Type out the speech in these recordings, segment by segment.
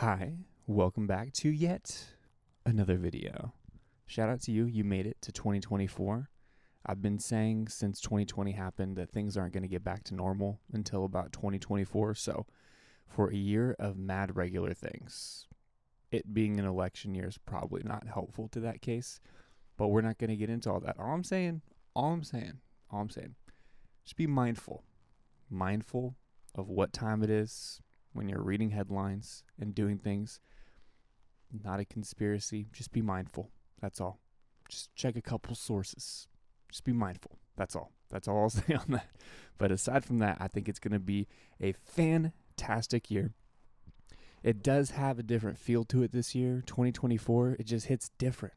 Hi, welcome back to yet another video. Shout out to you, you made it to 2024. I've been saying since 2020 happened that things aren't going to get back to normal until about 2024. So, for a year of mad regular things, it being an election year is probably not helpful to that case, but we're not going to get into all that. All I'm saying, all I'm saying, all I'm saying, just be mindful. Mindful of what time it is when you're reading headlines and doing things. Not a conspiracy. Just be mindful. That's all. Just check a couple sources. Just be mindful. That's all. That's all I'll say on that. But aside from that, I think it's going to be a fantastic year. It does have a different feel to it this year. 2024, it just hits different.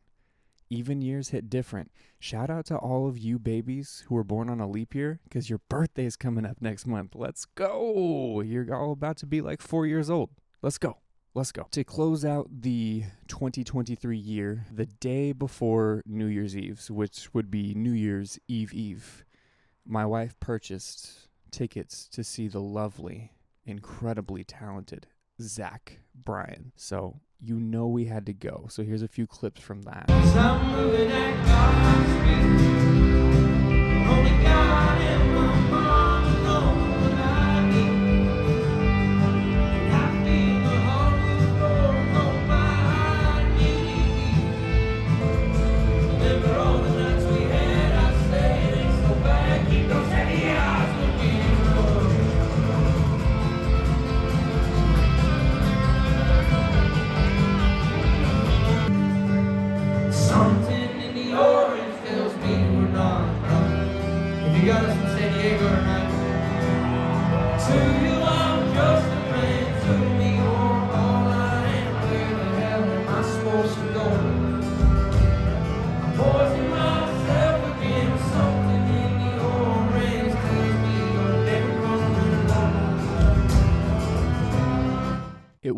Even years hit different. Shout out to all of you babies who were born on a leap year because your birthday is coming up next month. Let's go. You're all about to be like four years old. Let's go. Let's go. To close out the 2023 year, the day before New Year's Eve, which would be New Year's Eve Eve, my wife purchased tickets to see the lovely, incredibly talented Zach Bryan. So you know we had to go. So here's a few clips from that.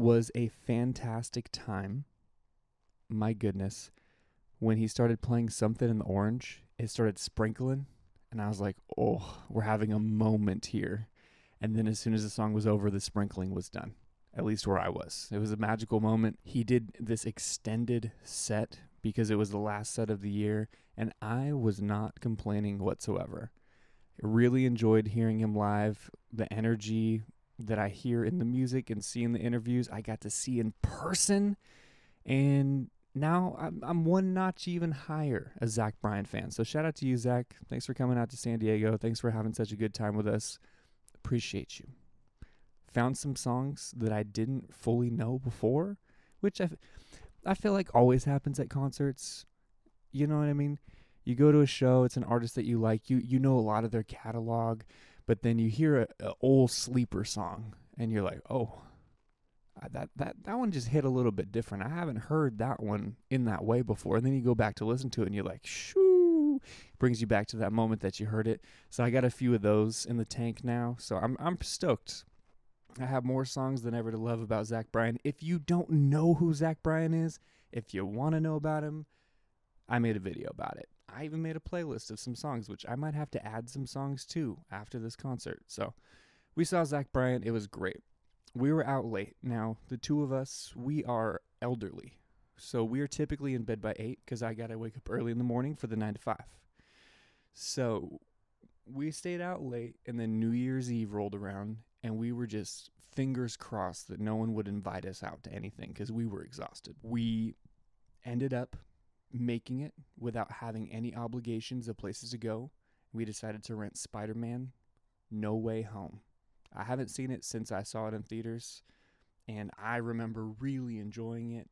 Was a fantastic time. My goodness. When he started playing something in the orange, it started sprinkling. And I was like, oh, we're having a moment here. And then as soon as the song was over, the sprinkling was done, at least where I was. It was a magical moment. He did this extended set because it was the last set of the year. And I was not complaining whatsoever. I really enjoyed hearing him live. The energy that I hear in the music and see in the interviews, I got to see in person. And now I'm, I'm one notch even higher a Zach Bryan fan. So shout out to you, Zach. Thanks for coming out to San Diego. Thanks for having such a good time with us. Appreciate you. Found some songs that I didn't fully know before, which I, I feel like always happens at concerts. You know what I mean? You go to a show, it's an artist that you like, you you know a lot of their catalog, but then you hear a, old sleeper song and you're like, oh, that that that one just hit a little bit different. I haven't heard that one in that way before. And then you go back to listen to it, and you're like, shoo, brings you back to that moment that you heard it. So I got a few of those in the tank now. So I'm I'm stoked. I have more songs than ever to love about Zach Bryan. If you don't know who Zach Bryan is, if you want to know about him, I made a video about it. I even made a playlist of some songs, which I might have to add some songs to after this concert. So we saw Zach Bryan. It was great we were out late. Now, the two of us, we are elderly. So we are typically in bed by 8 because I got to wake up early in the morning for the 9 to 5. So we stayed out late, and then New Year's Eve rolled around, and we were just fingers crossed that no one would invite us out to anything because we were exhausted. We ended up making it without having any obligations of places to go. We decided to rent Spider Man No Way Home. I haven't seen it since I saw it in theaters, and I remember really enjoying it.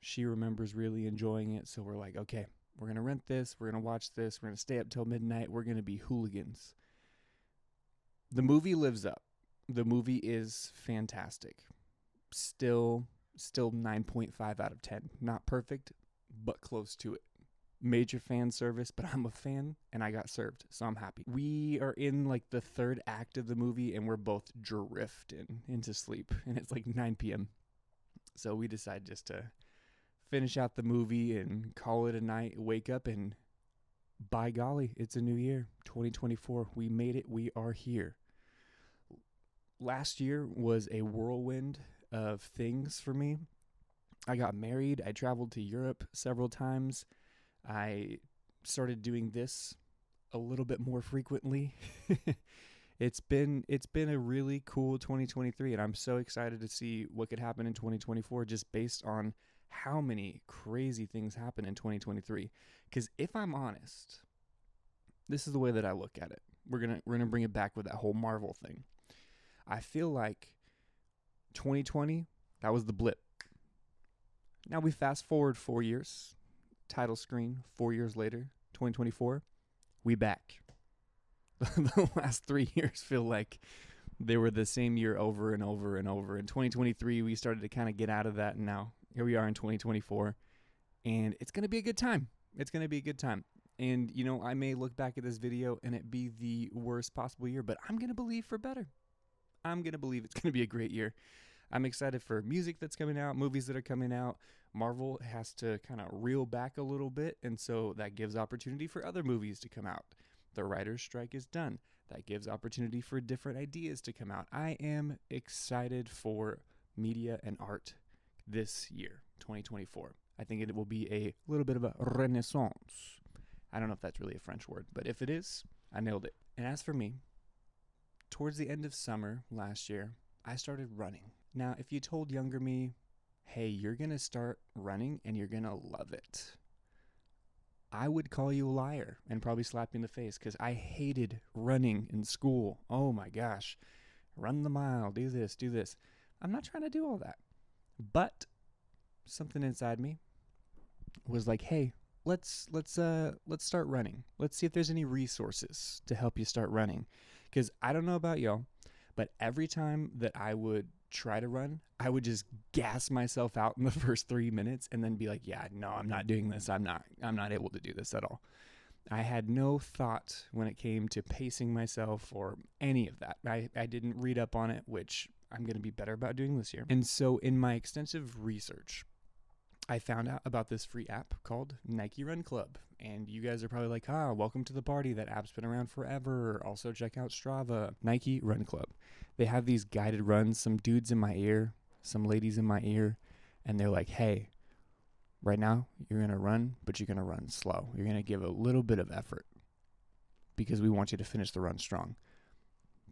She remembers really enjoying it, so we're like, okay, we're gonna rent this, we're gonna watch this, we're gonna stay up till midnight, we're gonna be hooligans. The movie lives up. The movie is fantastic. Still, still 9.5 out of 10. Not perfect, but close to it major fan service, but I'm a fan and I got served, so I'm happy. We are in like the third act of the movie and we're both drifting into sleep, and it's like 9 p.m. So we decide just to finish out the movie and call it a night, wake up, and by golly, it's a new year, 2024. We made it, we are here. Last year was a whirlwind of things for me. I got married. I traveled to Europe several times. I started doing this a little bit more frequently. it's been it's been a really cool 2023 and I'm so excited to see what could happen in 2024 just based on how many crazy things happen in 2023 cuz if I'm honest this is the way that I look at it. We're going to we're going to bring it back with that whole Marvel thing. I feel like 2020 that was the blip. Now we fast forward 4 years. Title screen 4 years later, 2024, we back. the last three years feel like they were the same year over and over and over. In 2023, we started to kind of get out of that, and now here we are in 2024, and it's going to be a good time. It's going to be a good time. And, you know, I may look back at this video and it be the worst possible year, but I'm going to believe for better. I'm going to believe it's going to be a great year. I'm excited for music that's coming out, movies that are coming out. Marvel has to kind of reel back a little bit, and so that gives opportunity for other movies to come out. The writer's strike is done. That gives opportunity for different ideas to come out. I am excited for media and art this year, 2024. I think it will be a little bit of a renaissance. I don't know if that's really a French word, but if it is, I nailed it. And as for me, towards the end of summer last year, I started running. Now, if you told younger me, hey, you're going to start running and you're going to love it, I would call you a liar and probably slap you in the face because I hated running in school. Oh my gosh. Run the mile, do this, do this. I'm not trying to do all that. But something inside me was like, hey, let's let's uh let's start running. Let's see if there's any resources to help you start running. Cuz I don't know about y'all, but every time that I would try to run, I would just gas myself out in the first 3 minutes and then be like, yeah, no, I'm not doing this. I'm not I'm not able to do this at all. I had no thought when it came to pacing myself or any of that. I, I didn't read up on it, which I'm going to be better about doing this year. And so, in my extensive research, I found out about this free app called Nike Run Club. And you guys are probably like, ah, welcome to the party. That app's been around forever. Also, check out Strava. Nike Run Club. They have these guided runs, some dudes in my ear, some ladies in my ear, and they're like, hey, right now you're going to run, but you're going to run slow. You're going to give a little bit of effort because we want you to finish the run strong.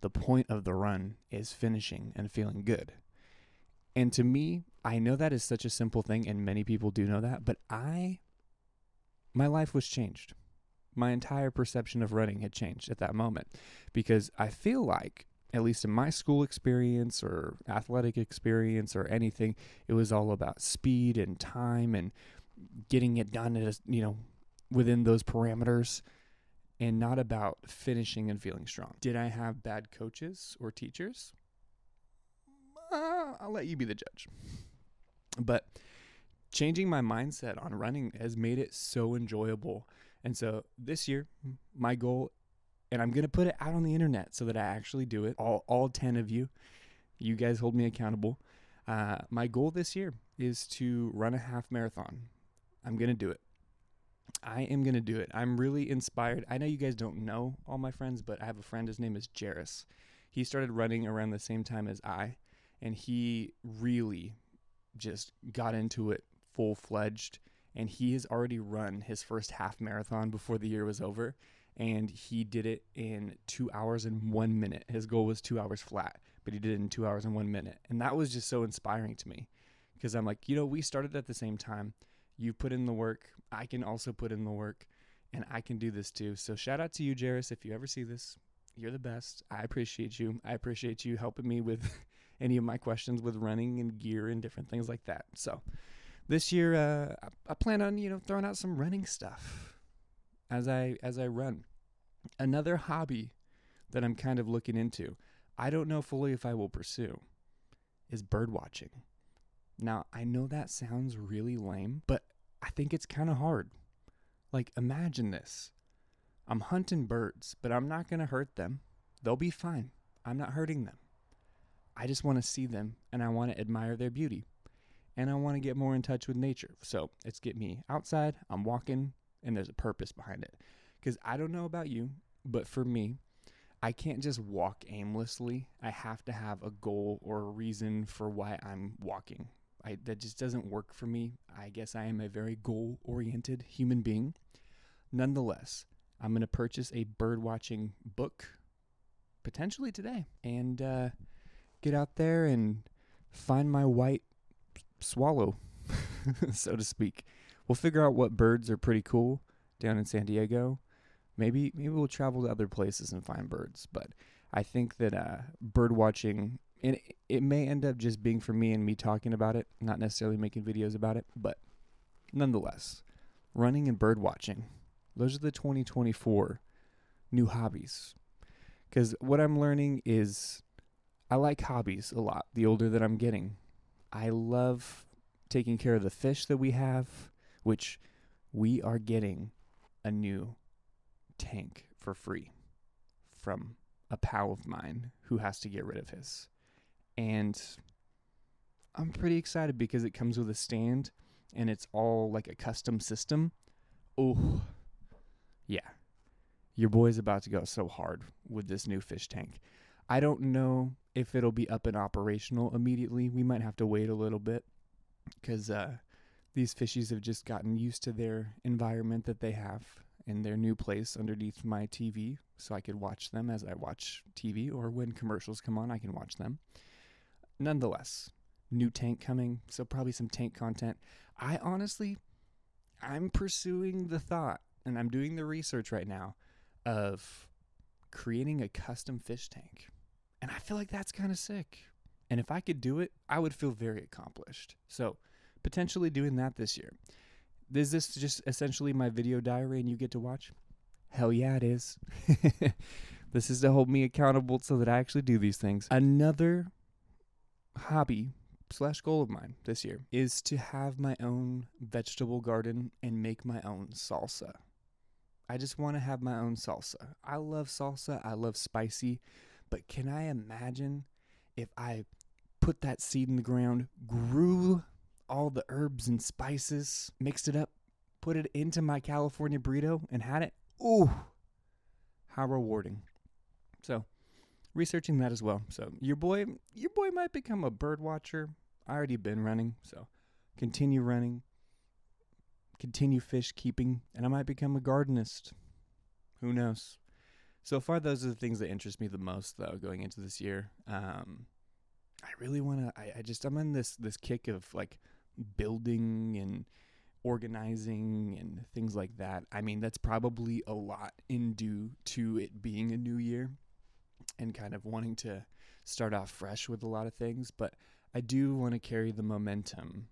The point of the run is finishing and feeling good. And to me, I know that is such a simple thing, and many people do know that, but I, my life was changed. My entire perception of running had changed at that moment because I feel like, at least in my school experience or athletic experience or anything, it was all about speed and time and getting it done at a, you know within those parameters and not about finishing and feeling strong. Did I have bad coaches or teachers? Uh, I'll let you be the judge. But changing my mindset on running has made it so enjoyable. And so this year, my goal, and I'm going to put it out on the internet so that I actually do it, all, all 10 of you, you guys hold me accountable. Uh, my goal this year is to run a half marathon. I'm going to do it. I am going to do it. I'm really inspired. I know you guys don't know all my friends, but I have a friend. His name is Jairus. He started running around the same time as I, and he really just got into it full fledged. And he has already run his first half marathon before the year was over. And he did it in two hours and one minute. His goal was two hours flat, but he did it in two hours and one minute. And that was just so inspiring to me because I'm like, you know, we started at the same time. You put in the work. I can also put in the work and I can do this too. So shout out to you, Jairus. If you ever see this, you're the best. I appreciate you. I appreciate you helping me with any of my questions with running and gear and different things like that. So this year, uh, I, I plan on you know throwing out some running stuff as I as I run. Another hobby that I'm kind of looking into. I don't know fully if I will pursue is bird watching. Now, I know that sounds really lame, but I think it's kind of hard. Like imagine this. I'm hunting birds, but I'm not going to hurt them. They'll be fine. I'm not hurting them. I just want to see them and I want to admire their beauty. And I want to get more in touch with nature. So it's get me outside, I'm walking, and there's a purpose behind it. Because I don't know about you, but for me, I can't just walk aimlessly. I have to have a goal or a reason for why I'm walking. I, that just doesn't work for me. I guess I am a very goal oriented human being. Nonetheless, I'm going to purchase a bird watching book potentially today and uh, get out there and find my white swallow, so to speak. We'll figure out what birds are pretty cool down in San Diego. Maybe maybe we'll travel to other places and find birds, but I think that uh, bird watching and it, it may end up just being for me and me talking about it, not necessarily making videos about it, but nonetheless, running and bird watching. Those are the 2024 new hobbies. Cuz what I'm learning is I like hobbies a lot the older that I'm getting. I love taking care of the fish that we have, which we are getting a new tank for free from a pal of mine who has to get rid of his. And I'm pretty excited because it comes with a stand and it's all like a custom system. Oh, yeah. Your boy's about to go so hard with this new fish tank. I don't know if it'll be up and operational immediately. We might have to wait a little bit because uh, these fishies have just gotten used to their environment that they have in their new place underneath my TV so I could watch them as I watch TV or when commercials come on, I can watch them. Nonetheless, new tank coming, so probably some tank content. I honestly, I'm pursuing the thought and I'm doing the research right now of creating a custom fish tank. And I feel like that's kind of sick. And if I could do it, I would feel very accomplished. So, potentially doing that this year. Is this just essentially my video diary and you get to watch? Hell yeah, it is. this is to hold me accountable so that I actually do these things. Another hobby slash goal of mine this year is to have my own vegetable garden and make my own salsa. I just want to have my own salsa. I love salsa, I love spicy, but can I imagine if I put that seed in the ground, grew all the herbs and spices, mixed it up, put it into my California burrito, and had it? Ooh, how rewarding. So, researching that as well. So, your boy, your boy might become a bird watcher. I already been running, so continue running continue fish keeping, and I might become a gardenist. Who knows? So far, those are the things that interest me the most, though, going into this year. Um, I really want to. I, I just I'm on this this kick of like building and organizing and things like that. I mean, that's probably a lot in due to it being a new year and kind of wanting to start off fresh with a lot of things. But I do want to carry the momentum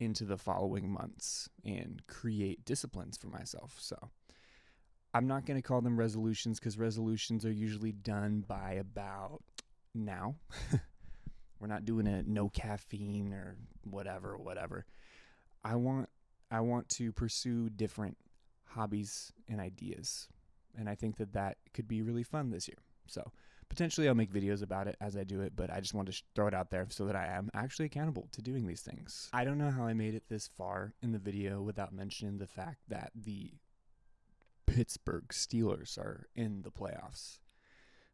into the following months and create disciplines for myself. So I'm not going to call them resolutions because resolutions are usually done by about now. We're not doing a no caffeine or whatever, whatever. I want I want to pursue different hobbies and ideas, and I think that that could be really fun this year. So potentially I'll make videos about it as I do it, but I just want to sh- throw it out there so that I am actually accountable to doing these things. I don't know how I made it this far in the video without mentioning the fact that the Pittsburgh Steelers are in the playoffs.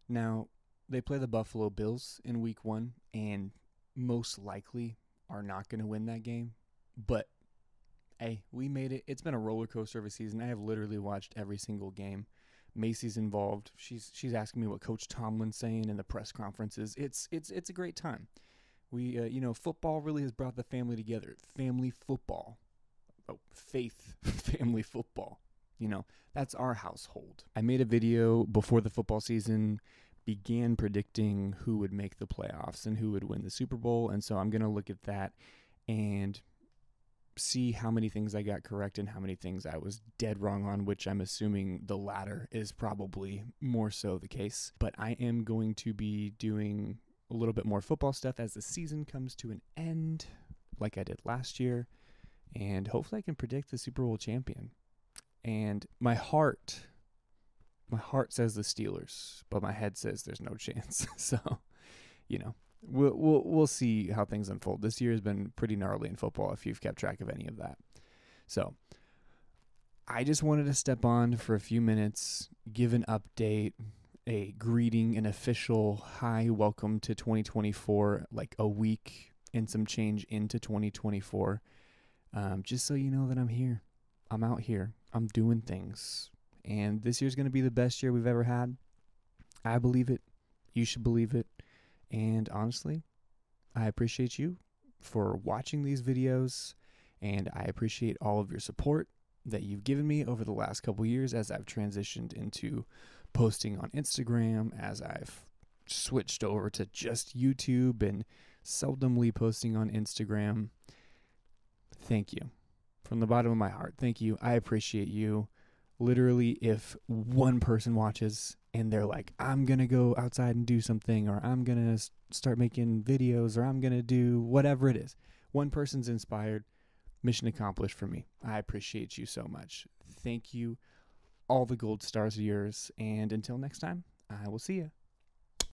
Now, they play the Buffalo Bills in week one and most likely are not going to win that game, but hey, we made it. It's been a roller coaster of a season. I have literally watched every single game. Macy's involved. She's she's asking me what Coach Tomlin's saying in the press conferences. It's it's it's a great time. We uh, you know football really has brought the family together. Family football, oh faith family football. You know that's our household. I made a video before the football season began predicting who would make the playoffs and who would win the Super Bowl, and so I'm gonna look at that and see how many things I got correct and how many things I was dead wrong on, which I'm assuming the latter is probably more so the case. But I am going to be doing a little bit more football stuff as the season comes to an end, like I did last year. And hopefully I can predict the Super Bowl champion. And my heart, my heart says the Steelers, but my head says there's no chance. so, you know, we'll, we'll we'll see how things unfold. This year has been pretty gnarly in football if you've kept track of any of that. So, I just wanted to step on for a few minutes, give an update, a greeting, an official hi, welcome to 2024, like a week and some change into 2024. Um, just so you know that I'm here. I'm out here. I'm doing things. And this year's going to be the best year we've ever had. I believe it. You should believe it. And honestly, I appreciate you for watching these videos. And I appreciate all of your support that you've given me over the last couple years as I've transitioned into posting on Instagram, as I've switched over to just YouTube and seldomly posting on Instagram. Thank you. From the bottom of my heart, thank you. I appreciate you. Literally, if one person watches and they're like, I'm going to go outside and do something, or I'm going to start making videos, or I'm going to do whatever it is, one person's inspired, mission accomplished for me. I appreciate you so much. Thank you. All the gold stars are yours. And until next time, I will see you.